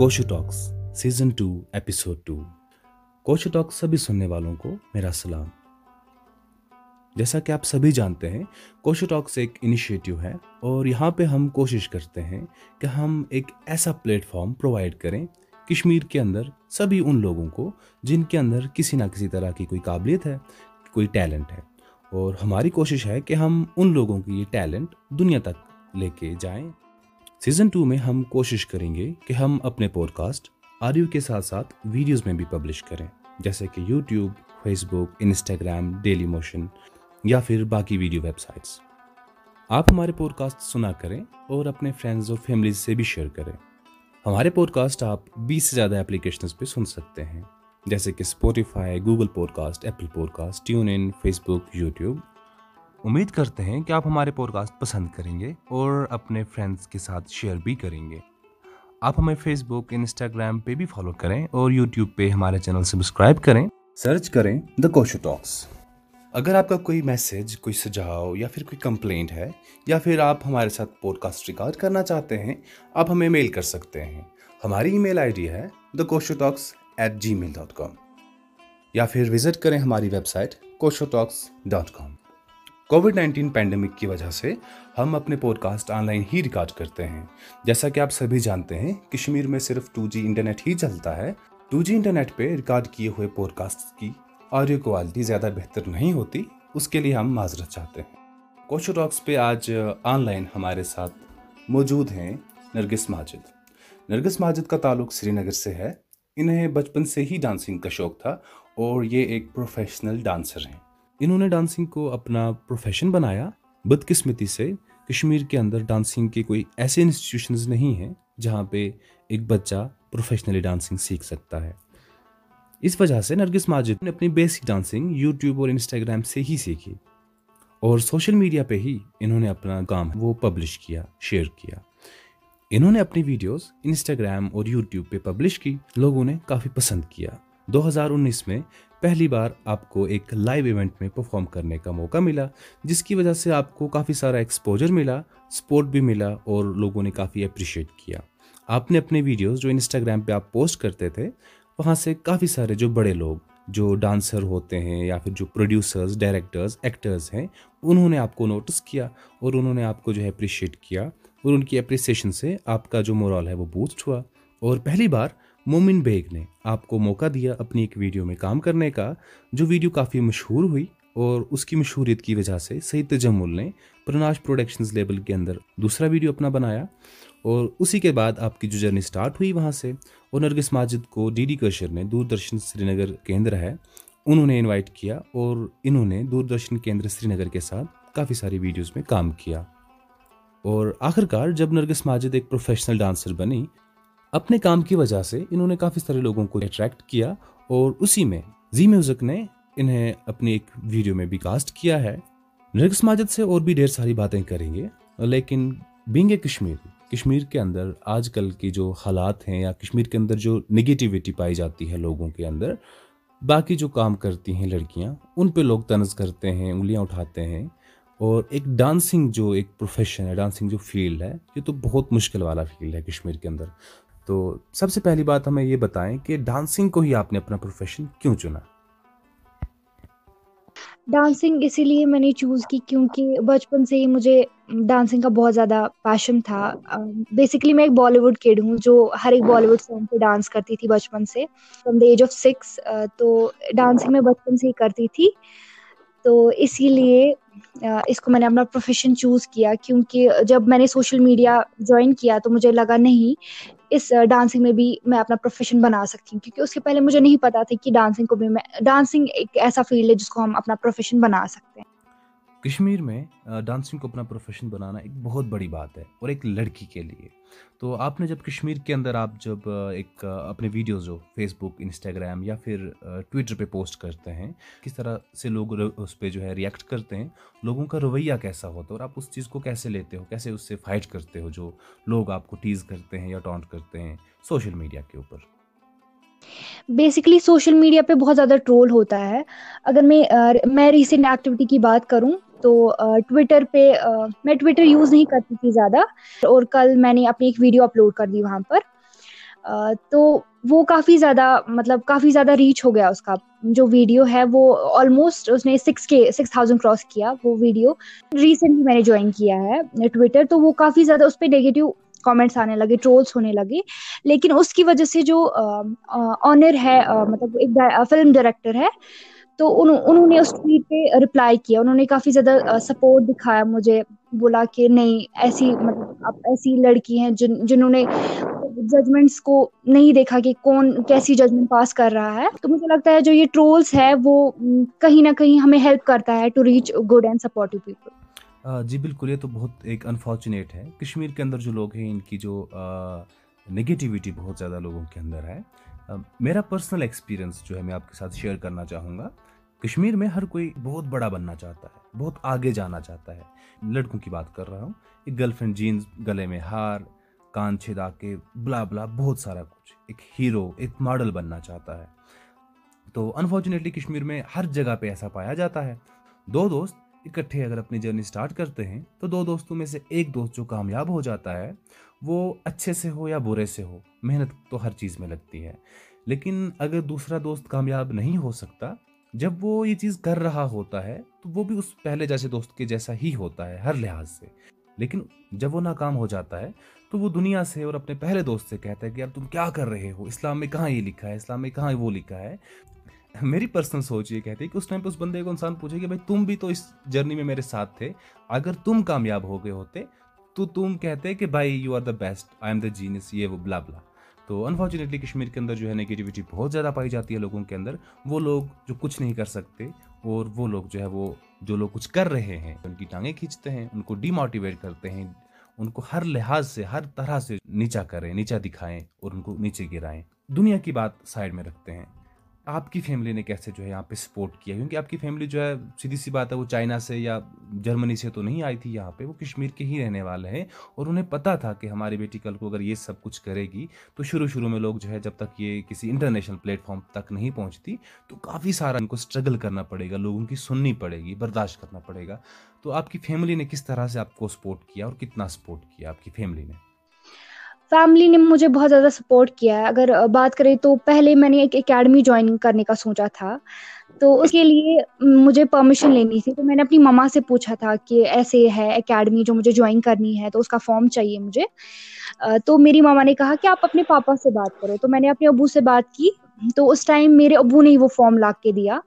Kosho talks season two episode two. Kosho talks سبھی سننے والوں کو میرا سلام۔ جیسا کہ آپ سبھی جانتے ہیں، کوشو ٹاکس ایک انیشیٹو ہے اور یہاں پہ ہم کوشش کرتے ہیں کہ ہم ایک ایسا پلیٹ فارم پرووائڈ کریں کشمیر کے اندر سبھی ان لوگوں کو جن کے اندر کسی نہ کسی طرح کی کوئی قابلیت ہے، کوئی ٹیلنٹ ہے۔ اور ہماری کوشش ہے کہ ہم ان لوگوں کی یہ ٹیلنٹ دنیا تک لے کے جائیں۔ سیزن ٹو میں ہم کوشش کریں گے کہ ہم اپنے پوڈ کاسٹ آڈیو کے ساتھ ساتھ ویڈیوز میں بھی پبلش کریں، جیسے کہ YouTube Facebook Instagram, Dailymotion یا پھر باقی ویڈیو ویب سائٹس۔ آپ ہمارے پوڈ کاسٹ سنا کریں اور اپنے فرینڈز اور فیملیز سے بھی شیئر کریں۔ ہمارے پوڈ کاسٹ آپ بیس سے زیادہ اپلیکیشنز پہ سن سکتے ہیں، جیسے کہ Spotify Google podcast Apple podcast TuneIn Facebook YouTube. امید کرتے ہیں کہ آپ ہمارے پوڈ کاسٹ پسند کریں گے اور اپنے فرینڈز کے ساتھ شیئر بھی کریں گے۔ آپ ہمیں فیس بک انسٹاگرام پہ بھی فالو کریں اور یوٹیوب پہ ہمارے چینل سبسکرائب کریں۔ سرچ کریں دا کوشو ٹاکس اگر آپ کا کوئی میسج کوئی سجاؤ یا پھر کوئی کمپلینٹ ہے یا پھر آپ ہمارے ساتھ پوڈ کاسٹ ریکارڈ کرنا چاہتے ہیں، آپ ہمیں میل کر سکتے ہیں۔ ہماری ای میل آئی ڈی ہے the Kosho talks at Gmail dot com یا پھر وزٹ کریں ہماری website Kosho talks dot com COVID nineteen pandemic کی وجہ سے ہم اپنے پوڈ کاسٹ آن لائن ہی ریکارڈ کرتے ہیں۔ جیسا کہ آپ سبھی جانتے ہیں، کشمیر میں صرف ٹو جی انٹرنیٹ ہی چلتا ہے۔ ٹو جی انٹرنیٹ پہ ریکارڈ کیے ہوئے پوڈ کاسٹ کی آڈیو کوالٹی زیادہ بہتر نہیں ہوتی، اس کے لیے ہم معذرت چاہتے ہیں۔ کوشو ٹاکس پہ آج آن لائن ہمارے ساتھ موجود ہیں نرگس ماجد۔ نرگس ماجد کا تعلق سری نگر سے ہے۔ انہیں بچپن سے ہی ڈانسنگ کا شوق تھا اور یہ ایک پروفیشنل ڈانسر ہیں۔ انہوں نے ڈانسنگ کو اپنا پروفیشن بنایا، بدقسمتی سے کشمیر کے اندر ڈانسنگ کے کوئی ایسے انسٹیٹیوشنز نہیں ہیں جہاں پہ ایک بچہ پروفیشنلی ڈانسنگ سیکھ سکتا ہے۔ اس وجہ سے نرگس ماجد نے اپنی بیسک ڈانسنگ یوٹیوب اور انسٹاگرام سے ہی سیکھی۔ اور سوشل میڈیا پہ ہی انہوں نے اپنا کام وہ پبلش کیا شیئر کیا۔ انہوں نے اپنی ویڈیوز انسٹاگرام اور یوٹیوب پہ پبلش کی، لوگوں نے کافی پسند کیا۔ دو ہزار انیس میں پہلی بار آپ کو ایک لائیو ایونٹ میں پرفارم کرنے کا موقع ملا، جس کی وجہ سے آپ کو کافی سارا ایکسپوجر ملا سپورٹ بھی ملا اور لوگوں نے کافی اپریشیٹ کیا۔ آپ نے اپنے ویڈیوز جو انسٹاگرام پہ آپ پوسٹ کرتے تھے، وہاں سے کافی سارے جو بڑے لوگ، جو ڈانسر ہوتے ہیں یا پھر جو پروڈیوسرز ڈائریکٹرز ایکٹرز ہیں، انہوں نے آپ کو نوٹس کیا اور انہوں نے آپ کو جو ہے اپریشیٹ کیا اور ان کی اپریسیشن سے آپ کا جو مورال ہے وہ بوسٹ ہوا۔ اور پہلی بار مومن بیگ نے آپ کو موقع دیا اپنی ایک ویڈیو میں کام کرنے کا، جو ویڈیو کافی مشہور ہوئی اور اس کی مشہوریت کی وجہ سے سعید تجمل نے پرناش پروڈکشنز لیبل کے اندر دوسرا ویڈیو اپنا بنایا اور اسی کے بعد آپ کی جو جرنی سٹارٹ ہوئی وہاں سے اور نرگس ماجد کو ڈی ڈی کشر نے دور درشن سری نگر کیندر ہے، انہوں نے انوائٹ کیا اور انہوں نے دور درشن کیندر سری نگر کے ساتھ کافی ساری ویڈیوز میں کام کیا۔ اور آخر کار جب نرگس ماجد ایک پروفیشنل ڈانسر بنی اپنے کام کی وجہ سے انہوں نے کافی سارے لوگوں کو اٹریکٹ کیا اور اسی میں زی میوزک نے انہیں اپنی ایک ویڈیو میں بھی کاسٹ کیا ہے۔ نرگس ماجد سے اور بھی ڈھیر ساری باتیں کریں گے، لیکن بینگ اے کشمیر کشمیر کے اندر آج کل کی جو حالات ہیں یا کشمیر کے اندر جو نگیٹیوٹی پائی جاتی ہے لوگوں کے اندر، باقی جو کام کرتی ہیں لڑکیاں، ان پہ لوگ طنز کرتے ہیں، انگلیاں اٹھاتے ہیں اور ایک ڈانسنگ جو ایک پروفیشن ہے ڈانسنگ جو فیلڈ ہے، یہ تو بہت مشکل والا فیلڈ ہے کشمیر کے اندر۔ تو سب سے پہلی بات ہمیں یہ بتائیں کہ ڈانسنگ کو ہی آپ نے اپنا پروفیشن کیوں چنا؟ ڈانسنگ اسی لیے میں نے چوز کی کیونکہ بچپن سے ہی مجھے ڈانسنگ کا بہت زیادہ پیشن تھا۔ بیسکلی میں ایک بالی ووڈ کیڈ ہوں جو ہر ایک بالی ووڈ سانگ پہ ڈانس کرتی تھی بچپن سے۔ From the age of six تو ڈانسنگ میں بچپن سے ہی کرتی تھی۔ تو اسی لیے اس کو میں نے اپنا پروفیشن چوز کیا کیونکہ جب میں نے سوشل میڈیا جوائن کیا تو مجھے لگا نہیں اس ڈانسنگ میں بھی میں اپنا پروفیشن بنا سکتی ہوں۔ کیونکہ اس کے پہلے مجھے نہیں پتا تھا کہ ڈانسنگ کو بھی میں ڈانسنگ ایک ایسا فیلڈ ہے جس کو ہم اپنا پروفیشن بنا سکتے ہیں۔ کشمیر میں ڈانسنگ کو اپنا پروفیشن بنانا ایک بہت بڑی بات ہے، اور ایک لڑکی کے لیے۔ تو آپ نے جب کشمیر کے اندر آپ جب ایک اپنے ویڈیوز ہو فیس بک انسٹاگرام یا پھر ٹویٹر پہ پوسٹ کرتے ہیں، کس طرح سے لوگ اس پہ جو ہے ریئیکٹ کرتے ہیں، لوگوں کا رویہ کیسا ہوتا ہے، اور آپ اس چیز کو کیسے لیتے ہو، کیسے اس سے فائٹ کرتے ہو جو لوگ آپ کو ٹیز کرتے ہیں یا ٹانٹ کرتے ہیں سوشل میڈیا کے اوپر؟ بیسکلی سوشل میڈیا پہ بہت زیادہ ٹرول ہوتا ہے۔ اگر میں میں ریسنٹ ایکٹیویٹی کی بات کروں تو ٹویٹر پہ میں ٹویٹر یوز نہیں کرتی تھی زیادہ اور کل میں نے اپنی ایک ویڈیو اپلوڈ کر دی وہاں پر۔ تو وہ کافی زیادہ مطلب کافی زیادہ ریچ ہو گیا اس کا۔ جو ویڈیو ہے وہ آلموسٹ اس نے سکس کے سکس تھاؤزینڈ کراس کیا وہ ویڈیو ریسنٹلی میں نے جوائن کیا ہے ٹویٹر تو وہ کافی زیادہ اس پہ نیگیٹو کامنٹس آنے لگے ٹرولس ہونے لگے۔ لیکن اس کی وجہ سے جو آنر ہے مطلب ایک فلم ڈائریکٹر ہے تو انہوں نے اس ٹویٹ پہ رپلائی کیا۔ انہوں نے کافی زیادہ سپورٹ دکھایا مجھے۔ بولا کہ نہیں، ایسی مطلب ایسی لڑکی ہیں جن جنہوں نے ججمنٹس کو نہیں دیکھا کہ کون کیسی ججمنٹ پاس کر رہا ہے۔ تو مجھے لگتا ہے جو یہ ٹرولس ہے، وہ کہیں نہ کہیں ہمیں ہیلپ کرتا ہے to reach good and supportive people جی بالکل، یہ تو بہت ایک انفارچونیٹ ہے۔ کشمیر کے اندر جو لوگ ہیں، ان کی جو نگیٹیوٹی بہت زیادہ لوگوں کے اندر ہے۔ میرا پرسنل ایکسپیرینس جو ہے، میں آپ کے ساتھ شیئر کرنا چاہوں گا۔ کشمیر میں ہر کوئی بہت بڑا بننا چاہتا ہے، بہت آگے جانا چاہتا ہے۔ لڑکوں کی بات کر رہا ہوں، ایک گرل فرینڈ جینس گلے میں ہار، کان چھدا کے، بلا بلا، بہت سارا کچھ۔ ایک ہیرو ایک ماڈل بننا چاہتا ہے۔ تو انفارچونیٹلی کشمیر میں ہر جگہ پہ ایسا پایا جاتا ہے۔ دو دوست اکٹھے اگر اپنی جرنی سٹارٹ کرتے ہیں، تو دو دوستوں میں سے ایک دوست جو کامیاب ہو جاتا ہے، وہ اچھے سے ہو یا برے سے ہو، محنت تو ہر چیز میں لگتی ہے۔ لیکن اگر دوسرا دوست کامیاب نہیں ہو سکتا جب وہ یہ چیز کر رہا ہوتا ہے تو وہ بھی اس پہلے جیسے دوست کے جیسا ہی ہوتا ہے، ہر لحاظ سے۔ لیکن جب وہ ناکام ہو جاتا ہے تو وہ دنیا سے اور اپنے پہلے دوست سے کہتا ہے کہ یار تم کیا کر رہے ہو؟ اسلام میں کہاں یہ لکھا ہے؟ اسلام میں کہاں وہ لکھا ہے؟ میری پرسنل سوچ یہ کہتی ہے کہ اس ٹائم پہ اس بندے کو انسان پوچھے کہ بھائی تم بھی تو اس جرنی میں میرے ساتھ تھے، اگر تم کامیاب ہو گئے ہوتے تو تم کہتے کہ بھائی you are the best I am the genius یہ وہ بلا بلا تو انفارچونیٹلی کشمیر کے اندر جو ہے نگیٹیوٹی بہت زیادہ پائی جاتی ہے لوگوں کے اندر۔ وہ لوگ جو کچھ نہیں کر سکتے اور وہ لوگ جو ہے وہ جو لوگ کچھ کر رہے ہیں، ان کی ٹانگیں کھینچتے ہیں، ان کو ڈی موٹیویٹ کرتے ہیں، ان کو ہر لحاظ سے، ہر طرح سے نیچا کریں، نیچا دکھائیں اور ان کو نیچے گرائیں۔ دنیا کی بات سائڈ میں رکھتے ہیں۔ آپ کی فیملی نے کیسے جو ہے یہاں پہ سپورٹ کیا؟ کیونکہ آپ کی فیملی جو ہے سیدھی سی بات ہے، وہ چائنا سے یا جرمنی سے تو نہیں آئی تھی یہاں پہ، وہ کشمیر کے ہی رہنے والے ہیں اور انہیں پتا تھا کہ ہماری بیٹی کل کو اگر یہ سب کچھ کرے گی تو شروع شروع میں لوگ جو ہے جب تک یہ کسی انٹرنیشنل پلیٹ فارم تک نہیں پہنچتی تو کافی سارا ان کو اسٹرگل کرنا پڑے گا، لوگوں کی سننی پڑے گی، برداشت کرنا پڑے گا۔ تو آپ کی فیملی نے کس طرح سے آپ کو سپورٹ کیا اور کتنا سپورٹ کیا آپ کی فیملی نے؟ فیملی نے مجھے بہت زیادہ سپورٹ کیا ہے۔ اگر بات کریں تو پہلے میں نے ایک اکیڈمی جوائن کرنے کا سوچا تھا۔ تو اس کے لیے مجھے پرمیشن لینی تھی۔ تو میں نے اپنی مما سے پوچھا تھا کہ ایسے ہے اکیڈمی جو مجھے جوائن کرنی ہے، تو اس کا فارم چاہیے مجھے۔ تو میری ماما نے کہا کہ آپ اپنے پاپا سے بات کرو۔ تو میں نے اپنے ابو سے بات کی۔ تو اس ٹائم میرے ابو نے ہی وہ فارم لا کے دیا۔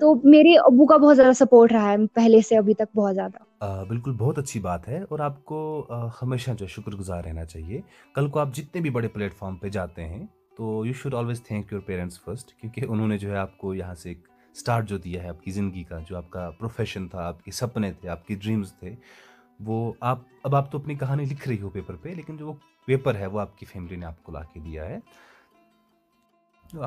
تو میرے ابو کا بہت زیادہ سپورٹ رہا ہے پہلے سے ابھی تک بہت زیادہ۔ بالکل بہت اچھی بات ہے اور آپ کو ہمیشہ جو شکر گزار رہنا چاہیے۔ کل کو آپ جتنے بھی بڑے پلیٹ فارم پہ جاتے ہیں، تو you should always thank your parents first کیونکہ انہوں نے جو ہے آپ کو یہاں سے ایک اسٹارٹ جو دیا ہے آپ کی زندگی کا، جو آپ کا پروفیشن تھا، آپ کے سپنے تھے، آپ کی ڈریمز تھے، وہ آپ، اب آپ تو اپنی کہانی لکھ رہی ہو پیپر پہ، لیکن جو وہ پیپر ہے وہ آپ کی فیملی نے آپ کو لا کے دیا ہے۔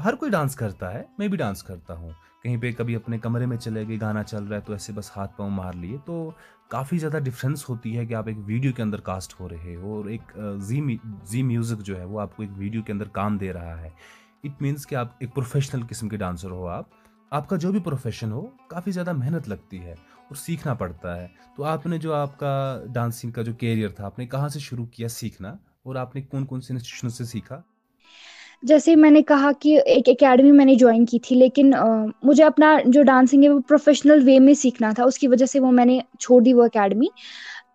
ہر کوئی ڈانس کرتا ہے، میں بھی ڈانس کرتا ہوں۔ کہیں پہ کبھی اپنے کمرے میں چلے گئے، گانا چل رہا ہے، تو ایسے بس ہاتھ پاؤں مار لیے، تو کافی زیادہ ڈفرینس ہوتی ہے کہ آپ ایک ویڈیو کے اندر کاسٹ ہو رہے ہو اور ایک زی زی میوزک جو ہے وہ آپ کو ایک ویڈیو کے اندر کام دے رہا ہے۔ اٹ مینس کہ آپ ایک پروفیشنل قسم کے ڈانسر ہو آپ۔ آپ کا جو بھی پروفیشن ہو کافی زیادہ محنت لگتی ہے اور سیکھنا پڑتا ہے۔ تو آپ نے جو آپ کا ڈانسنگ کا جو کیریئر تھا، آپ نے کہاں سے شروع کیا سیکھنا اور آپ نے کون کون سے انسٹیٹیوشن سے سیکھا؟ جیسے میں نے کہا کہ ایک اکیڈمی میں نے جوائن کی تھی، لیکن مجھے اپنا جو ڈانسنگ ہے وہ پروفیشنل وے میں سیکھنا تھا۔ اس کی وجہ سے وہ میں نے چھوڑ دی وہ اکیڈمی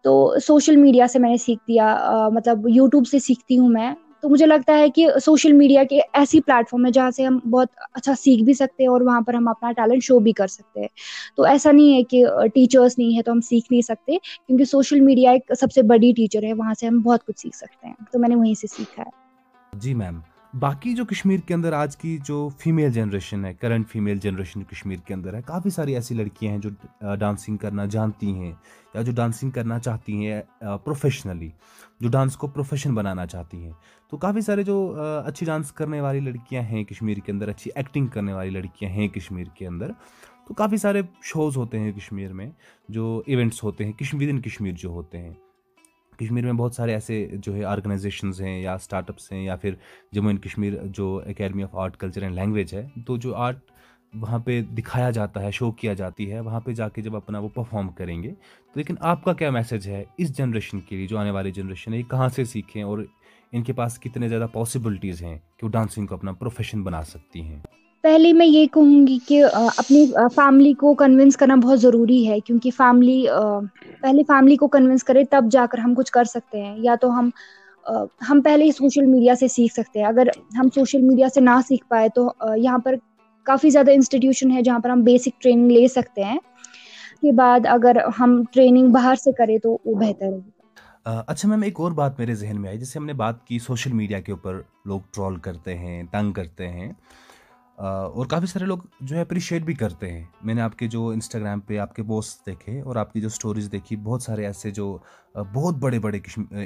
تو سوشل میڈیا سے میں نے سیکھ دیا مطلب یوٹیوب سے سیکھتی ہوں میں۔ تو مجھے لگتا ہے کہ سوشل میڈیا کے ایسی پلیٹ فارم ہے جہاں سے ہم بہت اچھا سیکھ بھی سکتے ہیں اور وہاں پر ہم اپنا ٹیلنٹ شو بھی کر سکتے ہیں۔ تو ایسا نہیں ہے کہ ٹیچرس نہیں ہے تو ہم سیکھ نہیں سکتے، کیونکہ سوشل میڈیا ایک سب سے بڑی ٹیچر ہے، وہاں سے ہم بہت کچھ سیکھ سکتے ہیں۔ تو میں نے وہیں سے سیکھا ہے۔ جی میم۔ باقی جو کشمیر کے اندر آج کی جو فیمیل جنریشن ہے کرنٹ فیمیل جنریشن کشمیر کے اندر ہے، کافی ساری ایسی لڑکیاں ہیں جو ڈانسنگ کرنا جانتی ہیں یا جو ڈانسنگ کرنا چاہتی ہیں پروفیشنلی جو ڈانس کو پروفیشن بنانا چاہتی ہیں۔ تو کافی سارے جو اچھی ڈانس کرنے والی لڑکیاں ہیں کشمیر کے اندر، اچھی ایکٹنگ کرنے والی لڑکیاں ہیں کشمیر کے اندر۔ تو کافی سارے شوز ہوتے ہیں کشمیر میں جو ایونٹس ہوتے ہیں کشمیر ان کشمیر جو ہوتے ہیں۔ کشمیر میں بہت سارے ایسے جو ہے آرگنائزیشنز ہیں یا اسٹارٹ اپس ہیں یا پھر جموں اینڈ کشمیر جو academy of art culture and language ہے، تو جو آرٹ وہاں پہ دکھایا جاتا ہے شو کیا جاتی ہے، وہاں پہ جا کے جب اپنا وہ پرفارم کریں گے، تو لیکن آپ کا کیا میسج ہے اس جنریشن کے لیے جو آنے والی جنریشن ہے؟ یہ کہاں سے سیکھیں اور ان کے پاس کتنے زیادہ پاسبلٹیز ہیں کہ وہ ڈانسنگ کو اپنا پروفیشن بنا سکتی ہیں؟ پہلے میں یہ کہوں گی کہ اپنی فیملی کو کنونس کرنا بہت ضروری ہے، کیونکہ فیملی پہلے فیملی کو کنونس کرے تب جا کر ہم کچھ کر سکتے ہیں، یا تو ہم ہم پہلے ہی سوشل میڈیا سے سیکھ سکتے ہیں۔ اگر ہم سوشل میڈیا سے نہ سیکھ پائے تو یہاں پر کافی زیادہ انسٹیٹیوشن ہے جہاں پر ہم بیسک ٹریننگ لے سکتے ہیں۔ کے بعد اگر ہم ٹریننگ باہر سے کریں تو وہ بہتر ہے۔ اچھا میم، ایک اور بات میرے ذہن میں آئی، جیسے ہم نے بات کی سوشل میڈیا کے اوپر، لوگ ٹرول کرتے ہیں، تنگ کرتے ہیں۔ اور کافی سارے لوگ جو ہے اپریشیٹ بھی کرتے ہیں۔ میں نے آپ کے جو انسٹاگرام پہ آپ کے پوسٹ دیکھے اور آپ کی جو اسٹوریز دیکھی، بہت سارے ایسے جو بہت بڑے بڑے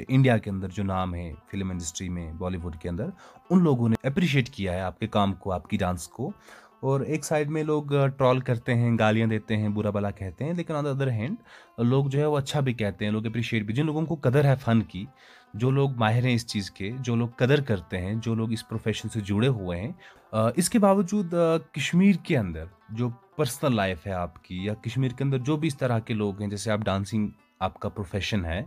انڈیا کے اندر جو نام ہیں فلم انڈسٹری میں بالی ووڈ کے اندر، ان لوگوں نے اپریشیٹ کیا ہے آپ کے کام کو، آپ کی ڈانس کو۔ اور ایک سائڈ میں لوگ ٹرول کرتے ہیں، گالیاں دیتے ہیں، برا بلا کہتے ہیں، لیکن آن دا ادر ہینڈ لوگ جو ہے وہ اچھا بھی کہتے ہیں، لوگ اپریشیٹ بھی، جن لوگوں کو قدر ہے فن کی جو لوگ ماہر ہیں اس چیز کے، جو لوگ قدر کرتے ہیں، جو لوگ اس پروفیشن سے جڑے ہوئے ہیں اس کے باوجود کشمیر کے اندر جو پرسنل لائف ہے آپ کی، یا کشمیر کے اندر جو بھی اس طرح کے لوگ ہیں، جیسے آپ ڈانسنگ آپ کا پروفیشن ہے،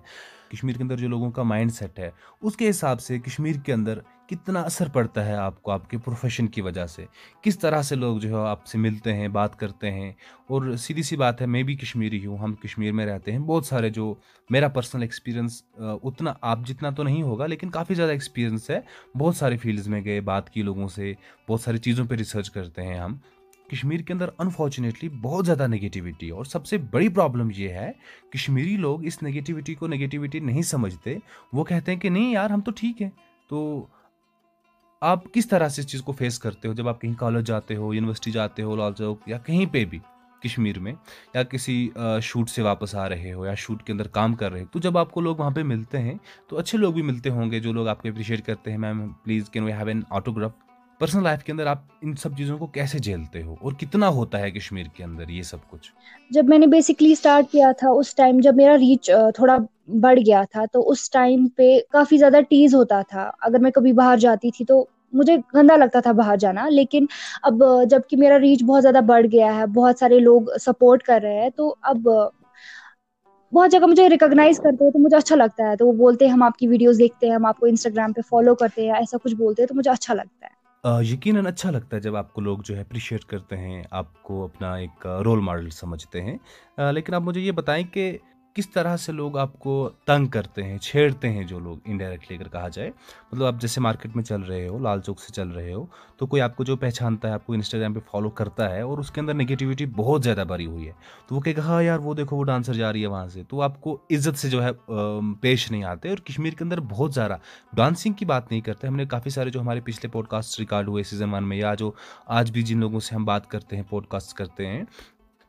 کشمیر کے اندر جو لوگوں کا مائنڈ سیٹ ہے، اس کے حساب سے کشمیر کے اندر کتنا اثر پڑتا ہے آپ کو، آپ کے پروفیشن کی وجہ سے؟ کس طرح سے لوگ جو ہے آپ سے ملتے ہیں، بات کرتے ہیں؟ اور سیدھی سی بات ہے، میں بھی کشمیری ہوں، ہم کشمیر میں رہتے ہیں، بہت سارے جو میرا پرسنل ایکسپیرینس اتنا آپ جتنا تو نہیں ہوگا، لیکن کافی زیادہ ایکسپیرینس ہے۔ بہت سارے فیلڈز میں گئے، بات کی لوگوں سے، بہت ساری چیزوں پہ ریسرچ کرتے ہیں ہم۔ کشمیر کے اندر انفارچونیٹلی بہت زیادہ نگیٹیوٹی اور سب سے بڑی پرابلم یہ ہے، کشمیری لوگ اس نگیٹیوٹی کو نگیٹیوٹی نہیں سمجھتے۔ وہ کہتے ہیں کہ نہیں یار، ہم تو ٹھیک ہیں۔ تو آپ کس طرح سے اس چیز کو فیس کرتے ہو؟ جب آپ کہیں کالج جاتے ہو یونیورسٹی جاتے ہو لال چوک یا کہیں پہ بھی، کشمیر میں، یا کسی شوٹ سے واپس آ رہے ہو، یا شوٹ کے اندر کام کر رہے ہو، تو جب آپ کو لوگ وہاں پہ ملتے ہیں، تو اچھے لوگ بھی ملتے ہوں گے جو لوگ آپ کو اپریشیٹ کرتے ہیں ma'am please can we have an autograph personal life کے اندر آپ ان سب چیزوں کو کیسے جھیلتے ہو؟ اور کتنا ہوتا ہے کشمیر کے اندر یہ سب کچھ؟ جب میں نے بیسکلی اسٹارٹ کیا تھا، اس ٹائم جب میرا ریچ تھوڑا بڑھ گیا تھا، تو اس ٹائم پہ کافی زیادہ ٹیز ہوتا تھا۔ اگر میں کبھی باہر جاتی تھی تو مجھے گندا لگتا تھا باہر جانا، لیکن اب جبکہ میرا ریچ بہت زیادہ بڑھ گیا ہے، بہت سارے لوگ سپورٹ کر رہے ہیں، تو اب بہت جگہ مجھے ریکگنائز کرتے ہیں تو مجھے اچھا لگتا ہے۔ تو وہ بولتے ہیں، ہم آپ کی ویڈیوز دیکھتے ہیں، ہم آپ کو انسٹاگرام پہ فالو کرتے ہیں، ایسا کچھ بولتے ہیں تو مجھے اچھا لگتا ہے۔ یقیناً اچھا لگتا ہے جب آپ کو لوگ جو ہے اپریشیٹ کرتے ہیں، آپ کو اپنا ایک رول ماڈل سمجھتے ہیں۔ لیکن آپ مجھے یہ بتائیں کہ کس طرح سے لوگ آپ کو تنگ کرتے ہیں، چھیڑتے ہیں جو لوگ انڈائریکٹلی اگر کہا جائے؟ مطلب آپ جیسے مارکیٹ میں چل رہے ہو، لال چوک سے چل رہے ہو، تو کوئی آپ کو جو پہچانتا ہے، آپ کو انسٹاگرام پہ فالو کرتا ہے اور اس کے اندر نگیٹیوٹی بہت زیادہ بھری ہوئی ہے۔ تو وہ کہ ہاں یار، وہ دیکھو، وہ ڈانسر جا رہی ہے وہاں سے۔ تو آپ کو عزت سے جو ہے پیش نہیں آتے اور کشمیر کے اندر بہت زیادہ ڈانسنگ کی بات نہیں کرتے۔ ہم نے کافی سارے جو ہمارے پچھلے پوڈ کاسٹ ریکارڈ ہوئے سیزن ون میں یا جو آج بھی جن لوگوں سے ہم بات کرتے ہیں پوڈ کاسٹ کرتے ہیں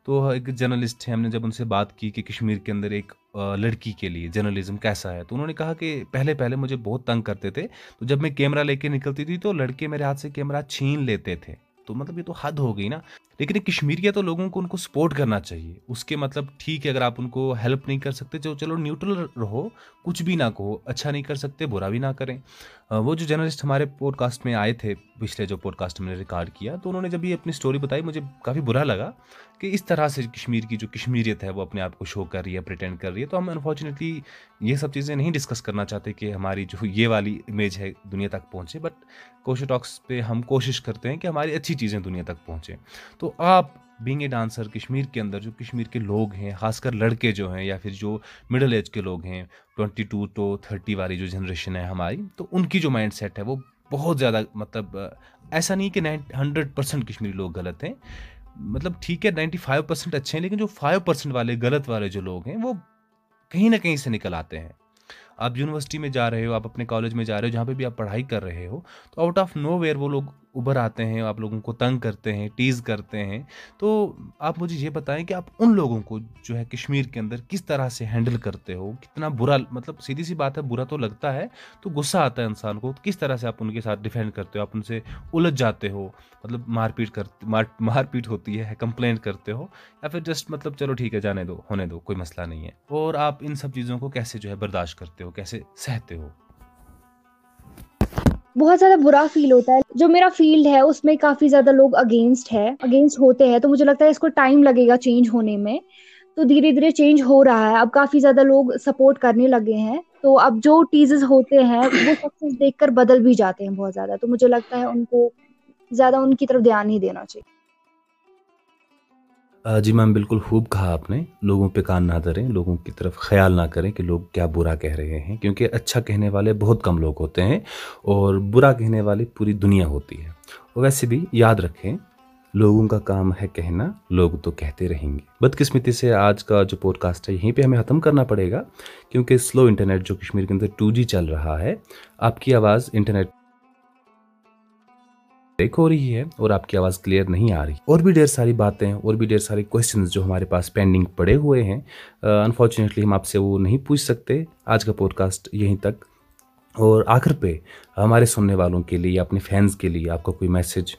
تو ایک جرنلسٹ ہے ہم نے جب ان سے بات کی کہ کشمیر کے اندر ایک لڑکی کے لیے جرنلزم کیسا ہے، تو انہوں نے کہا کہ پہلے پہلے مجھے بہت تنگ کرتے تھے، تو جب میں کیمرہ لے کے نکلتی تھی تو لڑکے میرے ہاتھ سے کیمرہ چھین لیتے تھے، تو مطلب یہ تو حد ہو گئی نا۔ لیکن ایک کشمیریہ تو لوگوں کو ان کو سپورٹ کرنا چاہیے۔ اس کے مطلب ٹھیک ہے، اگر آپ ان کو ہیلپ نہیں کر سکتے تو چلو نیوٹرل رہو، کچھ بھی نہ کہو اچھا نہیں کر سکتے، برا بھی نہ کریں۔ وہ جو جرنلسٹ ہمارے پوڈ کاسٹ میں آئے تھے، پچھلے جو پوڈ کاسٹ میں نے ریکارڈ کیا، تو انہوں نے جب یہ اپنی اسٹوری بتائی، مجھے کافی برا لگا کہ اس طرح سے کشمیر کی جو کشمیریت ہے، وہ اپنے آپ کو شو کر رہی ہے پریٹینڈ کر رہی ہے۔ تو ہم انفارچونیٹلی یہ سب چیزیں نہیں ڈسکس کرنا چاہتے کہ ہماری جو یہ والی امیج ہے دنیا تک پہنچے بٹ کوشو ٹاکس پہ ہم کوشش کرتے ہیں کہ ہماری اچھی چیزیں دنیا تک پہنچیں۔ تو تو آپ بینگ اے ڈانسر کشمیر کے اندر جو کشمیر کے لوگ ہیں، خاص کر لڑکے جو ہیں یا پھر جو مڈل ایج کے لوگ ہیں ٹوئنٹی ٹو ٹو تھرٹی والی جو جنریشن ہے ہماری، تو ان کی جو مائنڈ سیٹ ہے وہ بہت زیادہ مطلب ایسا نہیں کہ نائن ہنڈریڈ پرسینٹ کشمیری لوگ غلط ہیں۔ مطلب ٹھیک ہے نائنٹی فائیو پرسینٹ اچھے ہیں، لیکن جو فائیو پرسینٹ والے غلط والے جو لوگ ہیں، وہ کہیں نہ کہیں سے نکل آتے ہیں۔ آپ یونیورسٹی میں جا رہے ہو، آپ اپنے کالج میں جا رہے ہو، جہاں پہ بھی آپ پڑھائی کر رہے ہو، تو آؤٹ آف نو ویئر وہ لوگ ابھر آتے ہیں، آپ لوگوں کو تنگ کرتے ہیں، ٹیز کرتے ہیں۔ تو آپ مجھے یہ بتائیں کہ آپ ان لوگوں کو جو ہے کشمیر کے اندر کس طرح سے ہینڈل کرتے ہو؟ کتنا برا مطلب سیدھی سی بات ہے، برا تو لگتا ہے تو غصہ آتا ہے انسان کو، کس طرح سے آپ ان کے ساتھ ڈیفینڈ کرتے ہو؟ آپ ان سے الجھ جاتے ہو مطلب مار پیٹ کرتے مار پیٹ ہوتی ہے کمپلینٹ کرتے ہو یا پھر جسٹ مطلب چلو ٹھیک ہے، جانے دو، ہونے دو، کوئی مسئلہ نہیں ہے۔ اور آپ ان سب چیزوں کو کیسے جو ہے برداشت کرتے ہو؟ کیسے سہتے ہو؟ بہت زیادہ برا فیل ہوتا ہے۔ جو میرا فیلڈ ہے، اس میں کافی زیادہ لوگ اگینسٹ ہے اگینسٹ ہوتے ہیں۔ تو مجھے لگتا ہے اس کو ٹائم لگے گا چینج ہونے میں۔ تو دھیرے دھیرے چینج ہو رہا ہے۔ اب کافی زیادہ لوگ سپورٹ کرنے لگے ہیں۔ تو اب جو ٹیزز ہوتے ہیں، وہ سکسیز دیکھ کر بدل بھی جاتے ہیں بہت زیادہ۔ تو مجھے لگتا ہے ان کو زیادہ ان کی طرف دھیان نہیں دینا چاہیے۔ جی میم، بالکل خوب کہا آپ نے۔ لوگوں پہ کان نہ دھریں، لوگوں کی طرف خیال نہ کریں کہ لوگ کیا برا کہہ رہے ہیں، کیونکہ اچھا کہنے والے بہت کم لوگ ہوتے ہیں اور برا کہنے والی پوری دنیا ہوتی ہے۔ اور ویسے بھی یاد رکھیں، لوگوں کا کام ہے کہنا، لوگ تو کہتے رہیں گے۔ بدقسمتی سے آج کا جو پوڈ کاسٹ ہے، یہیں پہ ہمیں ختم کرنا پڑے گا، کیونکہ سلو انٹرنیٹ جو کشمیر کے اندر ٹو جی چل رہا ہے، آپ کی آواز انٹرنیٹ بریک ہو رہی ہے اور آپ کی آواز کلیئر نہیں آ رہی۔ اور بھی ڈھیر ساری باتیں اور بھی ڈھیر سارے کوشچنز جو ہمارے پاس پینڈنگ پڑے ہوئے ہیں۔ انفارچونیٹلی ہم آپ سے وہ نہیں پوچھ سکتے۔ آج کا پوڈ کاسٹ یہیں تک۔ اور آخر پہ ہمارے سننے والوں کے لیے، اپنے فینس کے لیے آپ کا کوئی میسج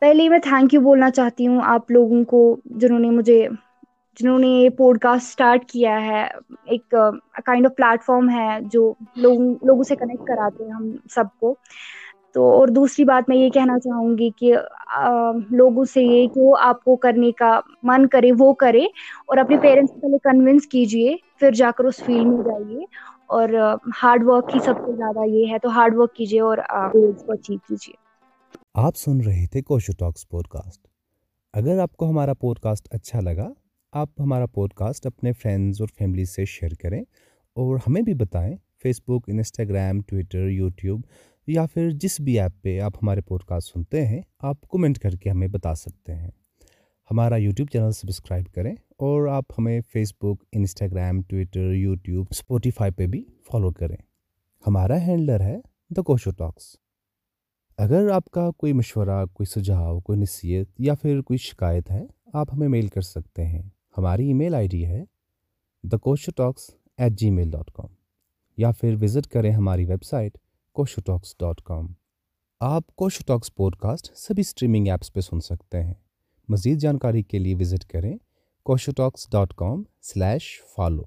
پہلے میں تھینک یو بولنا چاہتی ہوں آپ لوگوں کو جنہوں نے مجھے، جنہوں نے یہ پوڈ کاسٹ اسٹارٹ کیا ہے۔ ایک کائنڈ آف پلیٹ فارم ہے جو لوگوں لوگوں سے کنیکٹ کراتے ہیں ہم سب کو۔ تو اور دوسری بات میں یہ کہنا چاہوں گی کہ لوگوں سے یہ کہ وہ آپ کو کرنے کا من کرے، وہ کرے اور اپنے پیرنٹس کو پہلے کنونس کیجیے، پھر جا کر اس فیلڈ میں جائیے اور ہارڈ ورک ہی سب سے زیادہ یہ ہے، تو ہارڈ ورک کیجیے اور گولس کو اچیو کیجیے۔ آپ سن رہے تھے کوشو ٹاکس پوڈ کاسٹ اگر آپ کو ہمارا پوڈ کاسٹ اچھا لگا، آپ ہمارا پوڈ کاسٹ اپنے فرینڈز اور فیملی سے شیئر کریں اور ہمیں بھی بتائیں۔ Facebook Instagram Twitter YouTube یا پھر جس بھی ایپ پہ آپ ہمارے پوڈ کاسٹ سنتے ہیں، آپ کومنٹ کر کے ہمیں بتا سکتے ہیں۔ ہمارا یوٹیوب چینل سبسکرائب کریں اور آپ ہمیں Facebook Instagram Twitter YouTube Spotify پہ بھی فالو کریں۔ ہمارا ہینڈلر ہے دا کوشو ٹاکس اگر آپ کا کوئی مشورہ، کوئی سجھاؤ کوئی نصیحت یا پھر کوئی شکایت ہے، آپ ہمیں میل کر سکتے ہیں۔ ہماری ای میل آئی ڈی ہے the Kosho talks at Gmail dot com یا پھر وزٹ کریں ہماری website Kosho talks dot com. آپ کوشو ٹاکس پوڈ کاسٹ سبھی اسٹریمنگ ایپس پہ سن سکتے ہیں۔ مزید جانکاری کے لیے وزٹ کریں Kosho talks dot com slash follow.